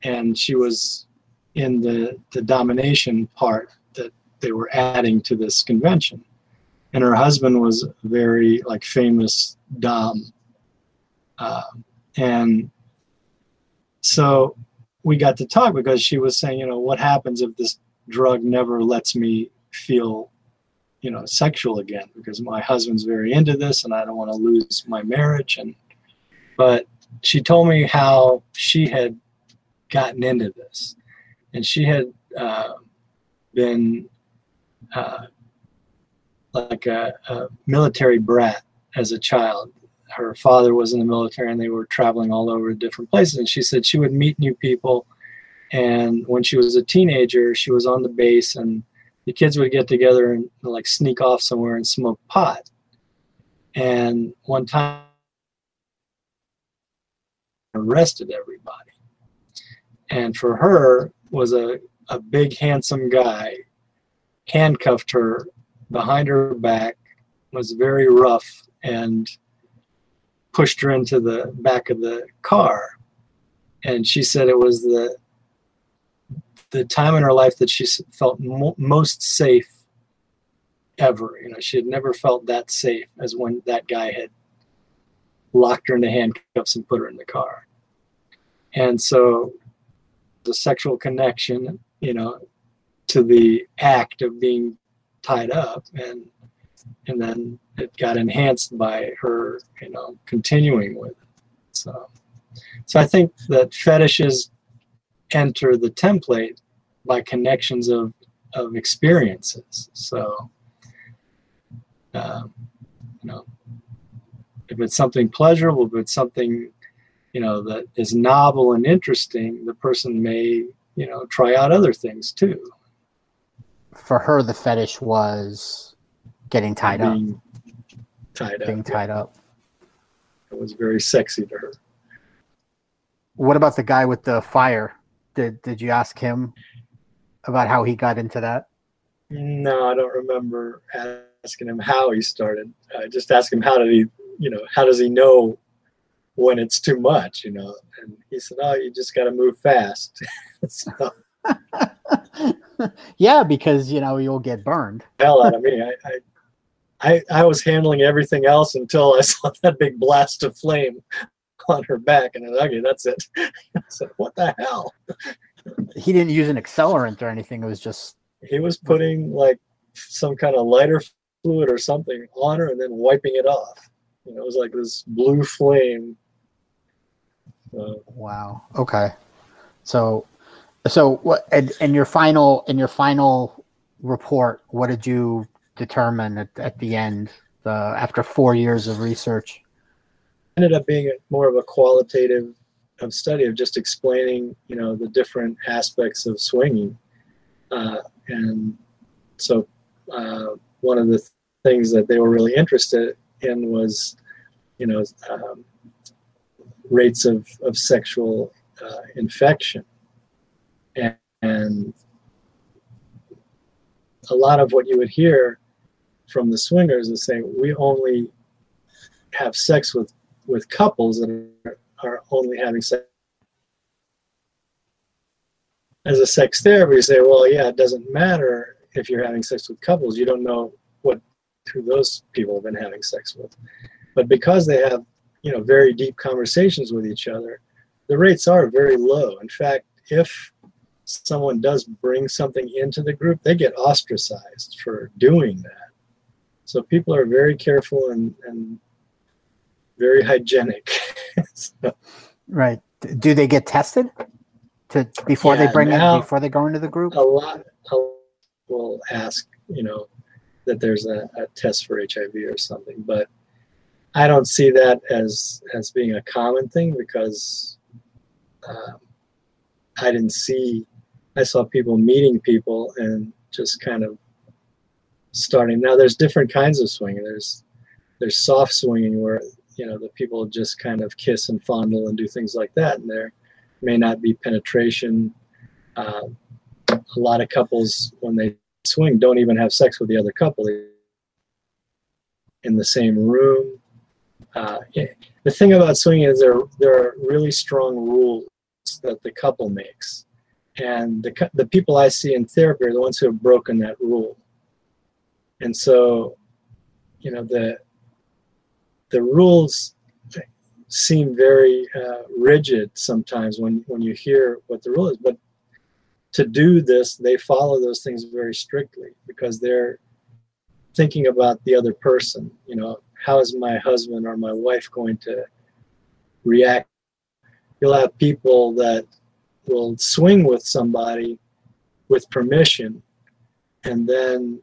And she was in the the domination part that they were adding to this convention. And her husband was very like famous dom. Uh, and so we got to talk because she was saying you know what happens if this drug never lets me feel you know sexual again because my husband's very into this and i don't want to lose my marriage and but she told me how she had gotten into this and she had uh, been uh, like a, a military brat as a child her father was in the military and they were traveling all over different places. And she said she would meet new people. And when she was a teenager, she was on the base and the kids would get together and like sneak off somewhere and smoke pot. And one time, arrested everybody. And for her was a, a big handsome guy, handcuffed her behind her back, was very rough, and pushed her into the back of the car. And she said it was the the time in her life that she felt mo- most safe ever. You know, she had never felt that safe as when that guy had locked her into handcuffs and put her in the car. And so the sexual connection, you know, to the act of being tied up and and then it got enhanced by her, you know, continuing with it. So so I think that fetishes enter the template by connections of of experiences. So um, you know, if it's something pleasurable, if it's something you know that is novel and interesting, the person may you know try out other things too. For her, the fetish was getting tied being up. Tied up being up. tied up. It was very sexy to her. What about the guy with the fire? Did did you ask him about how he got into that? No, I don't remember asking him how he started. I just asked him how did he, you know, how does he know when it's too much, you know? And he said, "Oh, you just got to move fast." so, yeah, because you know you'll get burned. hell out of me. I, I, I, I was handling everything else until I saw that big blast of flame on her back, and I was okay, that's it. I said, "What the hell?" He didn't use an accelerant or anything. It was just He was putting like some kind of lighter fluid or something on her and then wiping it off. You know, it was like this blue flame. Uh, wow. Okay. So, so what? And, and your final, in your final report, what did you determine at, at the end, the after four years of research? Ended up being more of a qualitative of study of just explaining, you know, the different aspects of swinging. Uh, and so uh, one of the th- things that they were really interested in was, you know, um, rates of, of sexual uh, infection. And, and a lot of what you would hear from the swingers is saying, we only have sex with, with couples that are, are only having sex. As a sex therapist, you say, well, yeah, it doesn't matter if you're having sex with couples. You don't know what who those people have been having sex with. But because they have, you know, very deep conversations with each other, the rates are very low. In fact, if someone does bring something into the group, they get ostracized for doing that. So people are very careful and, and very hygienic. so, Right. Do they get tested to before they bring it before they go into the group? a lot a lot will ask, you know, that there's a, a test for HIV or something, but I don't see that as as being a common thing because um, I didn't see. I saw people meeting people and just kind of starting. Now there's different kinds of swinging. There's there's soft swinging where you know the people just kind of kiss and fondle and do things like that, and there may not be penetration. Um, a lot of couples when they swing don't even have sex with the other couple in the same room. Uh, the thing about swinging is there there are really strong rules that the couple makes, and the the people I see in therapy are the ones who have broken that rule. And so, you know the the rules seem very uh, rigid sometimes when when you hear what the rule is, but to do this, they follow those things very strictly because they're thinking about the other person. You know, how is my husband or my wife going to react? You'll have people that will swing with somebody with permission and then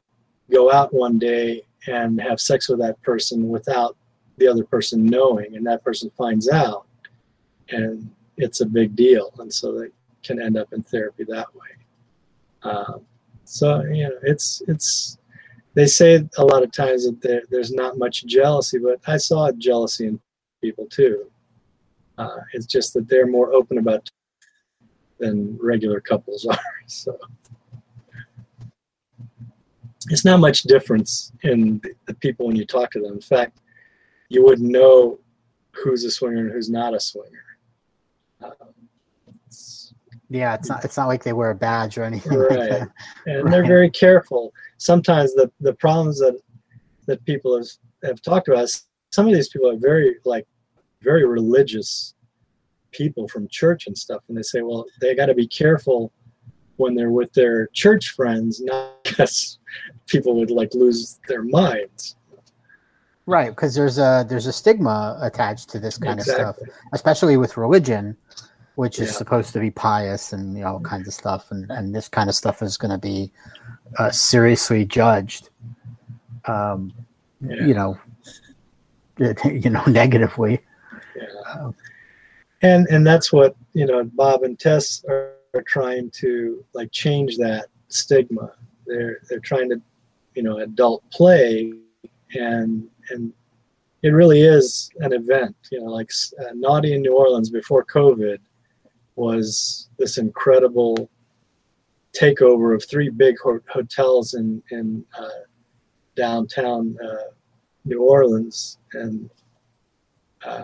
go out one day and have sex with that person without the other person knowing, and that person finds out, and it's a big deal, and so they can end up in therapy that way. Um, so you know, it's it's. They say a lot of times that there, there's not much jealousy, but I saw jealousy in people too. Uh, it's just that they're more open about than regular couples are. So it's not much difference in the people when you talk to them. In fact, you wouldn't know who's a swinger and who's not a swinger. Um, it's- Yeah, it's not it's not like they wear a badge or anything Right. like that. and they're very careful. Sometimes the the problems that that people have have talked about. Some of these people are very like very religious people from church and stuff, and they say, well, they got to be careful when they're with their church friends, not because people would like lose their minds. Right, because there's a there's a stigma attached to this kind of stuff, especially with religion, which is supposed to be pious and you know all kinds of stuff, and and this kind of stuff is going to be uh, seriously judged. Um, Yeah. You know, you know, negatively. Yeah. And and that's what you know Bob and Tess are, are trying to like change that stigma. They're they're trying to you know adult play and and it really is an event. You know, like uh, Naughty in New Orleans before COVID was this incredible takeover of three big ho- hotels in in uh, downtown uh, New Orleans and. Uh,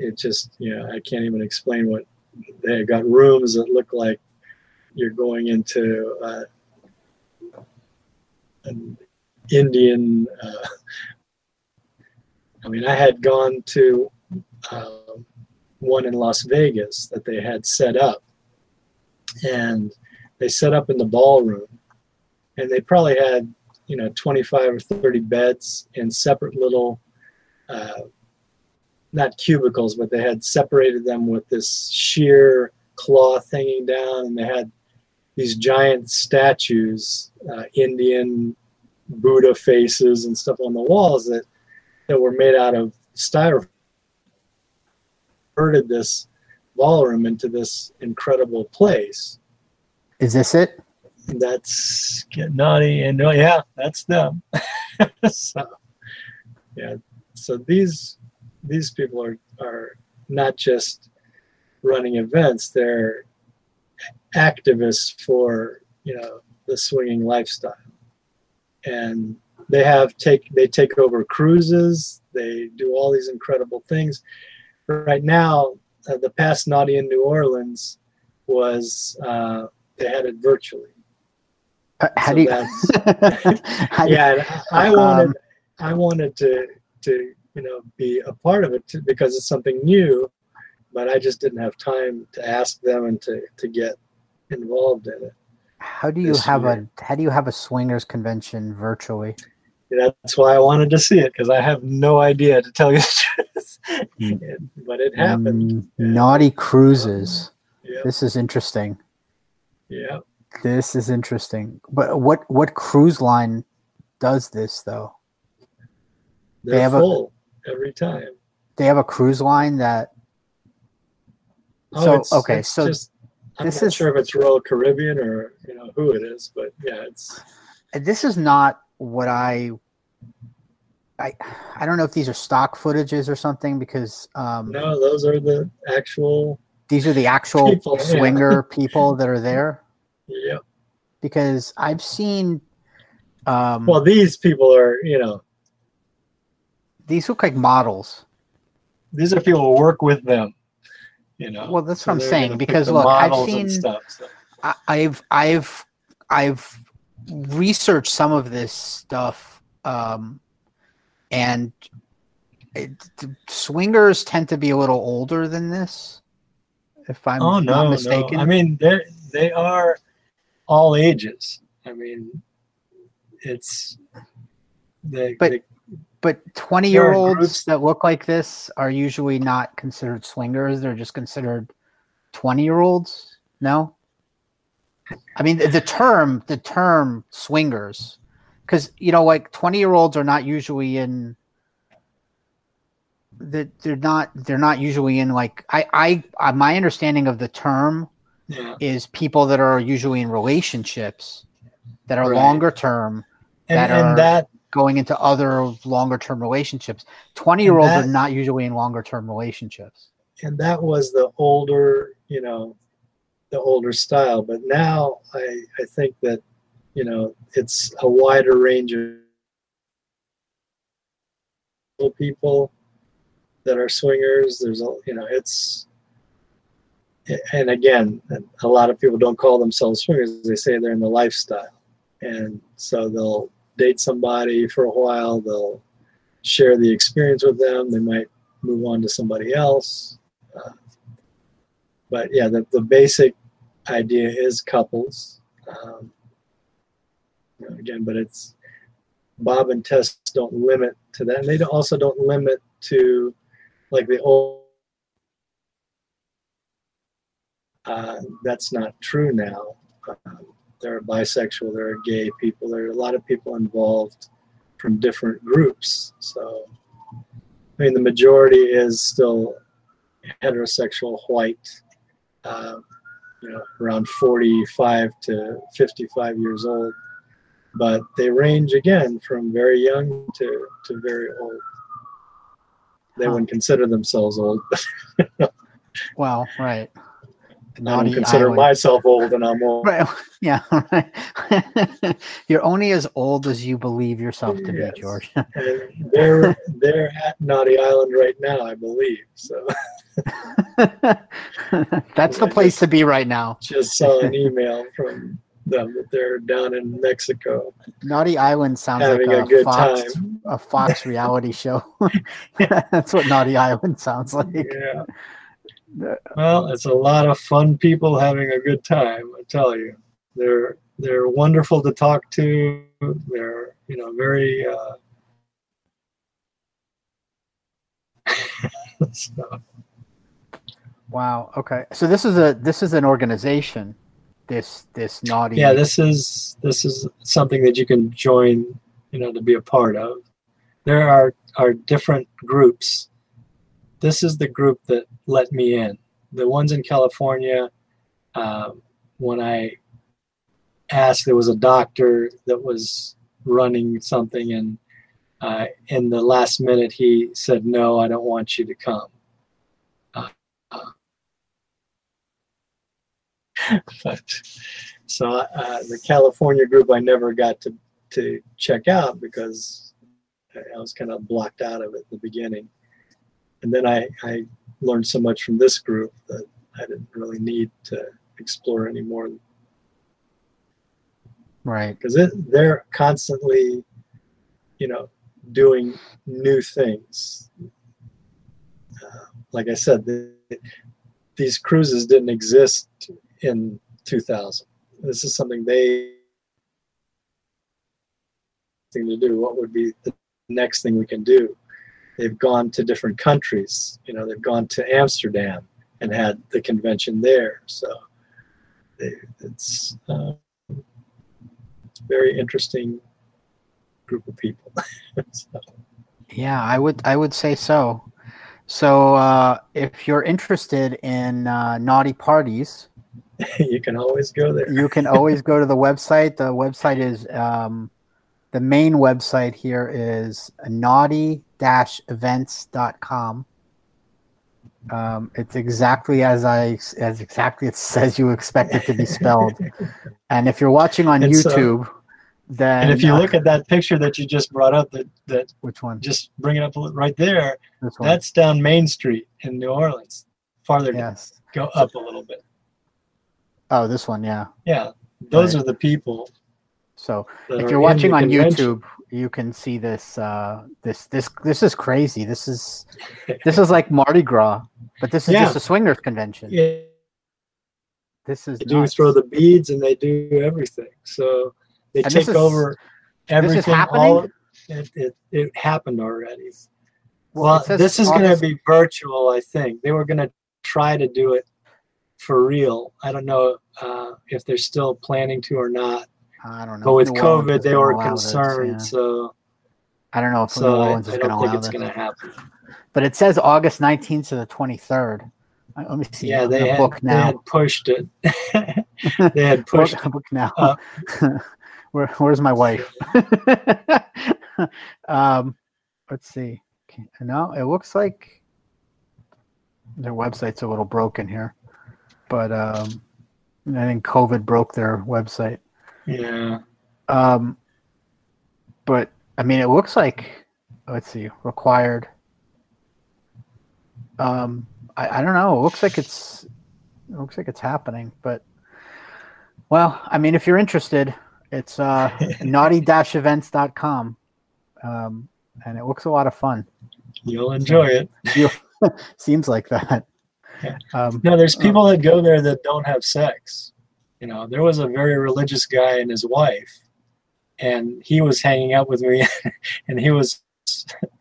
it just you know i can't even explain what they got rooms that look like you're going into uh, an indian uh, i mean i had gone to um, one in las vegas that they had set up. And they set up in the ballroom. And they probably had you know 25 or 30 beds in separate little uh, not cubicles, but they had separated them with this sheer cloth hanging down, and they had these giant statues, uh, Indian Buddha faces and stuff on the walls that that were made out of styrofoam. Converted this ballroom into this incredible place. Is this it? That's get naughty and oh yeah, that's them. so yeah, so these these people are are not just running events; they're activists for you know the swinging lifestyle, and they have take they take over cruises. They do all these incredible things. Right now, uh, the past Naughty in New Orleans was uh, they had it virtually. Uh, How So do you? how do you- yeah, I Um, wanted I wanted to to you know be a part of it too, because it's something new, but I just didn't have time to ask them and to to get involved in it. How do you have year. a how do you have a swingers convention virtually? That's why I wanted to see it because I have no idea to tell you the truth. Mm. It- but it happened. Mm, Naughty cruises. Yeah, This is interesting. yeah. This is interesting. But what what cruise line does this though? They're have a- every time. They have a cruise line that Oh, So, it's- okay, it's so just, I'm this not is- sure if it's Royal Caribbean or you know who it is, but yeah, it's this is not what I I I don't know if these are stock footages or something because um, no, those are the actual. these are the actual People, yeah. swinger people that are there Yeah. because I've seen um, Well, these people are, you know, these look like models. these are people who work with them. You know. Well, that's So what I'm saying, because look, I've seen- stuff. so- I, I've I've I've researched some of this stuff, um, and it, swingers tend to be a little older than this. If I'm oh not no, mistaken, no. I mean, they they are all ages. I mean, it's they. But- they but twenty year olds that look like this are usually not considered swingers. They're just considered twenty year olds. No, I mean the, the term the term swingers, because you know like twenty year olds are not usually in that they're not they're not usually in like I I uh, my understanding of the term Yeah. is people that are usually in relationships that are Right. longer term And, That and are- that going into other longer term relationships 20 year olds are not usually in longer term relationships and that was the older, you know, the older style. But now I I think that, you know, it's a wider range of people that are swingers. There's a you know, it's and again, a lot of people don't call themselves swingers. They say they're in the lifestyle. And so they'll date somebody for a while, they'll share the experience with them, they might move on to somebody else. Uh, but yeah, the, the basic idea is couples. Um, again, but it's Bob and Tess don't limit to that. And they also don't limit to like the old. Uh, that's not true now. Um, there are bisexual, there are gay people, there are a lot of people involved from different groups. So, I mean, the majority is still heterosexual white, uh, you know, around 45 to 55 years old. But they range again from very young to, to very old. They Huh. wouldn't consider themselves old. well right I Naughty don't consider Island. myself old, and I'm old. Right. Yeah. Right. You're only as old as you believe yourself to Yes. be, George. And they're they're at Naughty Island right now, I believe. So That's the place just- to be right now. just saw an email from them that they're down in Mexico Naughty Island sounds like a a, Fox, time. a Fox reality show. That's what Naughty Island sounds like. Yeah. Well, it's a lot of fun people having a good time. I tell you, they're they're wonderful to talk to. They're you know very. Uh, so, Wow. Okay. So this is a this is an organization. This this naughty. yeah, this is this is something that you can join. You know, to be a part of. There are are different groups. This is the group that let me in. The ones in California. Um, when I asked, there was a doctor that was running something, and uh, in the last minute, he said, "No, I don't want you to come." Uh, uh, but so uh, the California group, I never got to to check out because I was kind of blocked out of it at the beginning, and then I I learned so much from this group that I didn't really need to explore anymore Right. because they're constantly, you know, doing new things. Uh, like I said, the, these cruises didn't exist in 2000. This is something they thing to do. What would be the next thing we can do? They've gone to different countries. You know, they've gone to Amsterdam and had the convention there. So they, it's. Uh, very interesting group of people. so, Yeah, I would I would say so. So uh, if you're interested in uh, naughty parties, you can always go there. you can always go to the website. The website is um, the main website here is naughty-events.com. Um, it's exactly as I as exactly it says you expect it to be spelled. and if you're watching on It's, uh, YouTube, then And if you uh, look at that picture that you just brought up, that that which one? just bring it up right there. That's down Main Street in New Orleans. Farther down, yes. go up a little bit. Oh, this one. Yeah. Yeah, those Right. are the people. So if you're watching on convention. YouTube, you can see this. Uh, this this this is crazy. This is this is like Mardi Gras, but this is Yeah. just a swingers convention. yeah, This is they do throw the beads and they do everything. So they And take is- over everything. happening? all it, it, it happened already. Well, Well, this is going to be virtual, I think. They were going to try to do it for real. I don't know uh, if they're still planning to or not. I don't know. But with New COVID, they were allow this, concerned. yeah. So, I don't know if New so I, is going to allow it's going to happen. but it says August 19th to the 23rd. Uh, Let me see. Yeah, they had, book they had pushed it. they had pushed book, book now. Where, where's my wife? um, let's see. Okay, No, it looks like their website's a little broken here, but um, I think COVID broke their website. Yeah. Um, but I mean, it looks like let's see, required. Um, I, I don't know. It looks like it's it looks like it's happening, but well, I mean, if you're interested, it's uh, naughty-events.com, um, and it looks a lot of fun. You'll enjoy it. Seems like that. Um, No, there's people that go there that don't have sex. You know, there was a very religious guy and his wife, and he was hanging out with me, and he was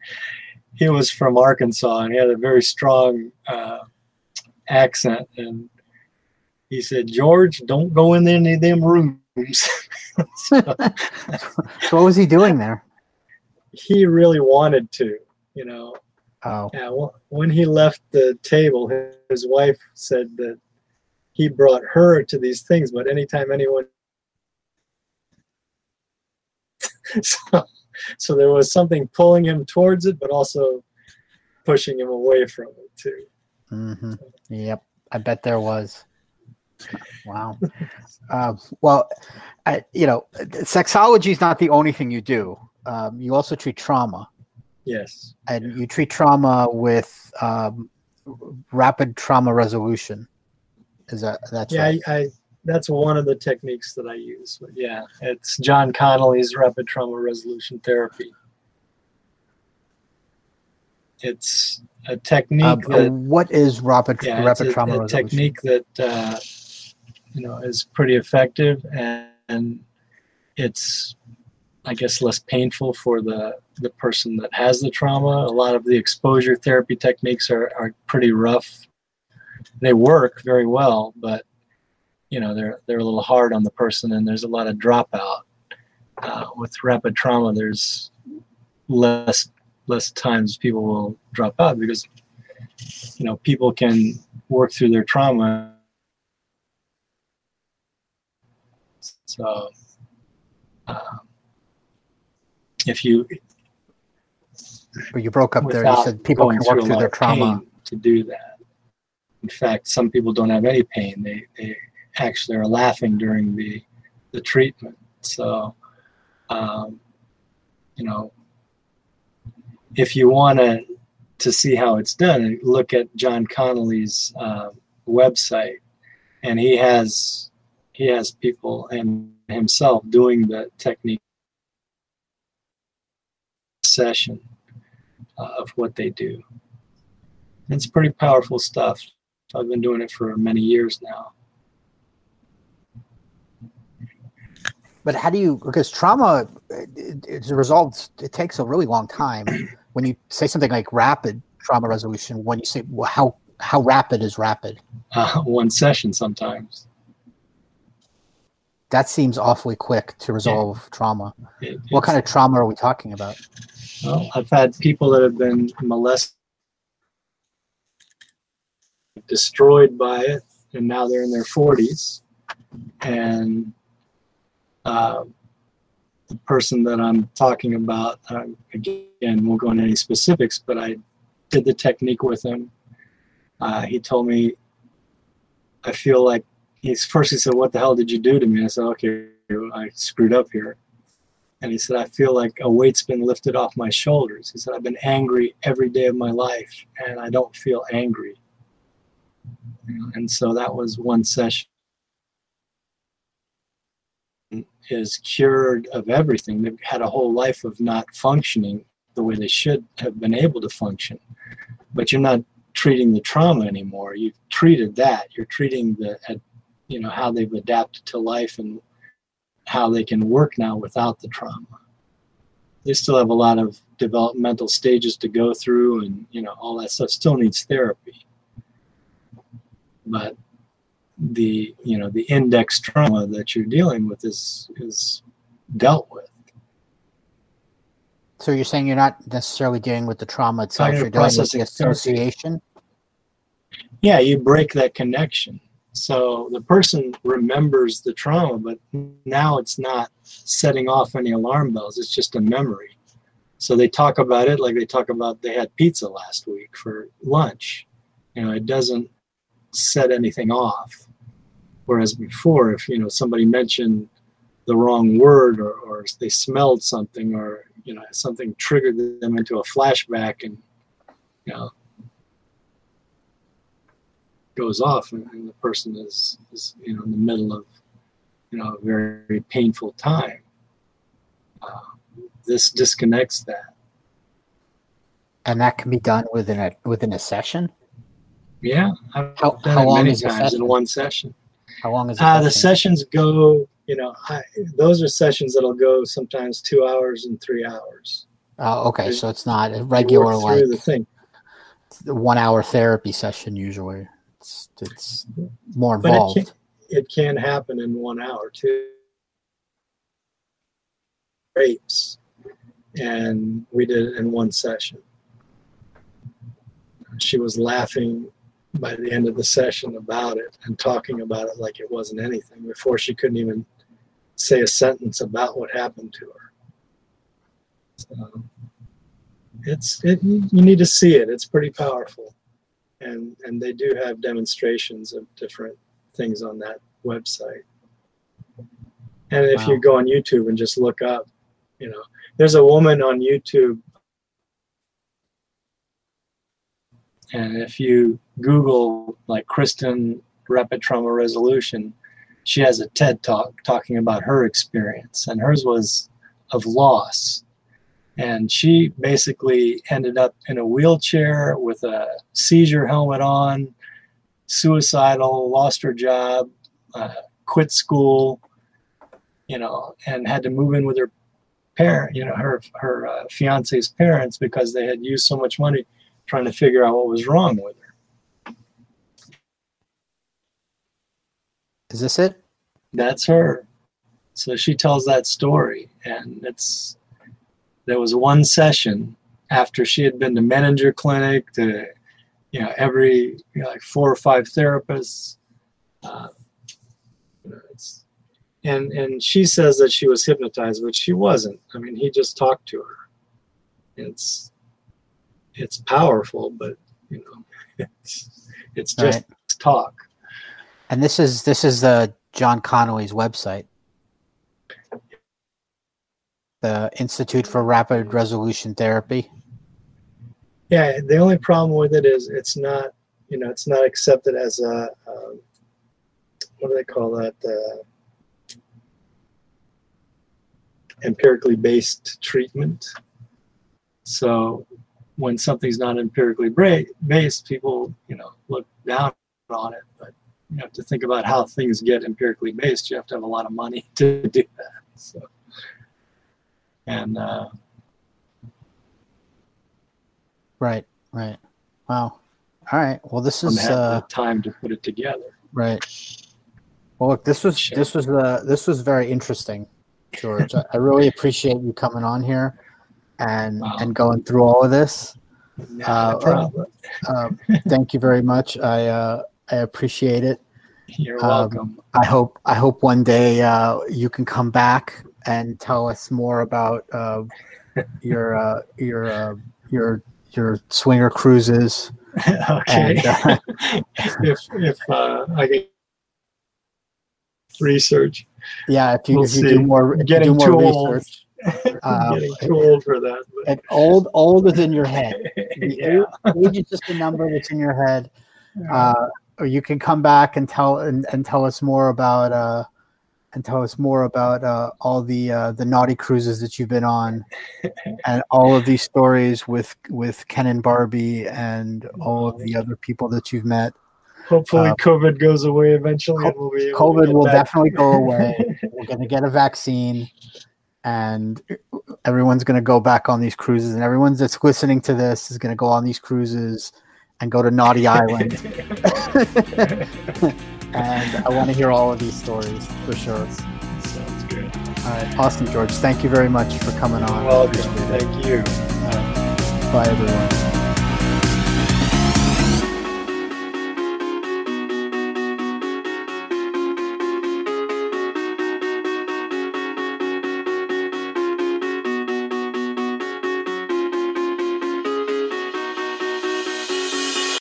he was from Arkansas, and he had a very strong uh, accent, and he said, "George, don't go in any of them rooms." So what was he doing there? he really wanted to, you know. Oh, Yeah, well, when he left the table, his wife said that he brought her to these things, but anytime anyone. so, so there was something pulling him towards it, but also pushing him away from it too. hmm Yep, I bet there was. Wow. Um, well, I, you know, sexology is not the only thing you do. Um, you also treat trauma, Yes. and you treat trauma with um, rapid trauma resolution. Is that that's Yeah, right? I, I that's one of the techniques that I use. But yeah, it's Jon Connelly's rapid trauma resolution therapy. It's a technique Uh, that what is rapid yeah, it's rapid a, trauma a resolution? technique that uh, you know is pretty effective and, and it's I guess less painful for the the person that has the trauma. A lot of the exposure therapy techniques are, are pretty rough. They work very well, but you know they're they're a little hard on the person, and there's a lot of dropout. Uh, with rapid trauma, there's less less times people will drop out because you know people can work through their trauma. So, um, if you Or you broke up there. You said people can work through their trauma. to do that. In fact, some people don't have any pain. They they actually are laughing during the the treatment. So, um, you know, if you want to to see how it's done, look at Jon Connelly's uh, website, and he has he has people and himself doing the technique session uh, of what they do. It's pretty powerful stuff. I've been doing it for many years now. But how do you? Because trauma, it, a result. It takes a really long time. When you say something like rapid trauma resolution, when you say well, how how rapid is rapid, Uh, one session sometimes. that seems awfully quick to resolve trauma. It- What kind of trauma are we talking about? Well, I've had people that have been molested, destroyed by it, and now they're in their 40s. And uh, the person that I'm talking about, um, again, won't go into any specifics, but I did the technique with him. Uh, he told me, I feel like he's first he said, What the hell did you do to me? I said, Okay, I screwed up here. And he said, I feel like a weight's been lifted off my shoulders. He said, I've been angry every day of my life and I don't feel angry. And so that was one session. Is cured of everything. They've had a whole life of not functioning the way they should have been able to function. But you're not treating the trauma anymore. You've treated that. You're treating the, you know, how they've adapted to life and how they can work now without the trauma. They still have a lot of developmental stages to go through, and you know all that stuff still needs therapy. But the you know the index trauma that you're dealing with is is dealt with. So you're saying you're not necessarily dealing with the trauma itself. Cognitive You're dealing with the association. yeah, you break that connection. So the person remembers the trauma, but now it's not setting off any alarm bells. It's just a memory. So they talk about it like they talk about they had pizza last week for lunch. You know, it doesn't set anything off. Whereas before, if you know somebody mentioned the wrong word or, or they smelled something or you know something triggered them into a flashback and you know goes off and, and the person is, is you know in the middle of you know a very painful time uh, this disconnects that And that can be done within a within a session. Yeah i've How- done how it long many times in one session How long is it? uh, the sessions go you know I, those are sessions that'll go sometimes two hours and three hours Oh, okay. So it's not a regular like the thing one hour therapy session usually. It's it's more But it involved. can, it can happen in one hour too. Rapes, and we did it in one session. She was laughing by the end of the session about it and talking about it like it wasn't anything before she couldn't even say a sentence about what happened to her. So it's it, you need to see it. It's pretty powerful and and they do have demonstrations of different things on that website. And if you go on YouTube and just look up, you know, there's a woman on YouTube, and if you Google like Kristen Rapid Trauma Resolution, she has a TED talk talking about her experience, and hers was of loss. And she basically ended up in a wheelchair with a seizure helmet on, suicidal, lost her job, uh, quit school, you know, and had to move in with her parent, you know, her her uh, fiance's parents because they had used so much money trying to figure out what was wrong with her. Is this it? That's her. So she tells that story, and it's there was one session after she had been to Menninger Clinic, to you know every you know, like four or five therapists. Uh, it's, and and she says that she was hypnotized, but she wasn't. I mean, he just talked to her. It's it's powerful, but you know, it's it's just Right. talk. And this is this is the Jon Connelly's website. The Institute for Rapid Resolution Therapy. Yeah, the only problem with it is it's not, you know, it's not accepted as a, um, what do they call that? Uh, empirically based treatment. So when something's not empirically bra- based, people, you know, look down on it. But you have to think about how things get empirically based. You have to have a lot of money to do that. So, and uh, Right, right. Wow. All right. Well, this is uh, time to put it together. right. Well, look, this was Sure. this was uh, this was very interesting, George. I really appreciate you coming on here and Wow. and going through all of this. Not Uh. Um, thank you very much. I uh, I appreciate it. You're um, welcome. I hope I hope one day uh, you can come back and tell us more about uh, your uh, your uh, your your swinger cruises. okay. And, uh, if if uh, I get research, yeah, if you, We'll if you do more, if you Getting do too more old. research, I'm Getting too old for that. But and old old is in your head. The yeah. Age is just a number that's in your head. Uh, or you can come back and tell and, and tell us more about uh, and tell us more about uh, all the uh, the naughty cruises that you've been on, and all of these stories with with Ken and Barbie and all of the other people that you've met. Hopefully, uh, COVID goes away eventually, and we'll COVID will back. definitely go away. We're going to get a vaccine, and everyone's going to go back on these cruises, and everyone that's listening to this is going to go on these cruises and go to Naughty Island. and I want to hear all of these stories for sure. Sounds good. All right, awesome, George. Thank you very much for coming on. Welcome. Thank you. Right. Bye, everyone.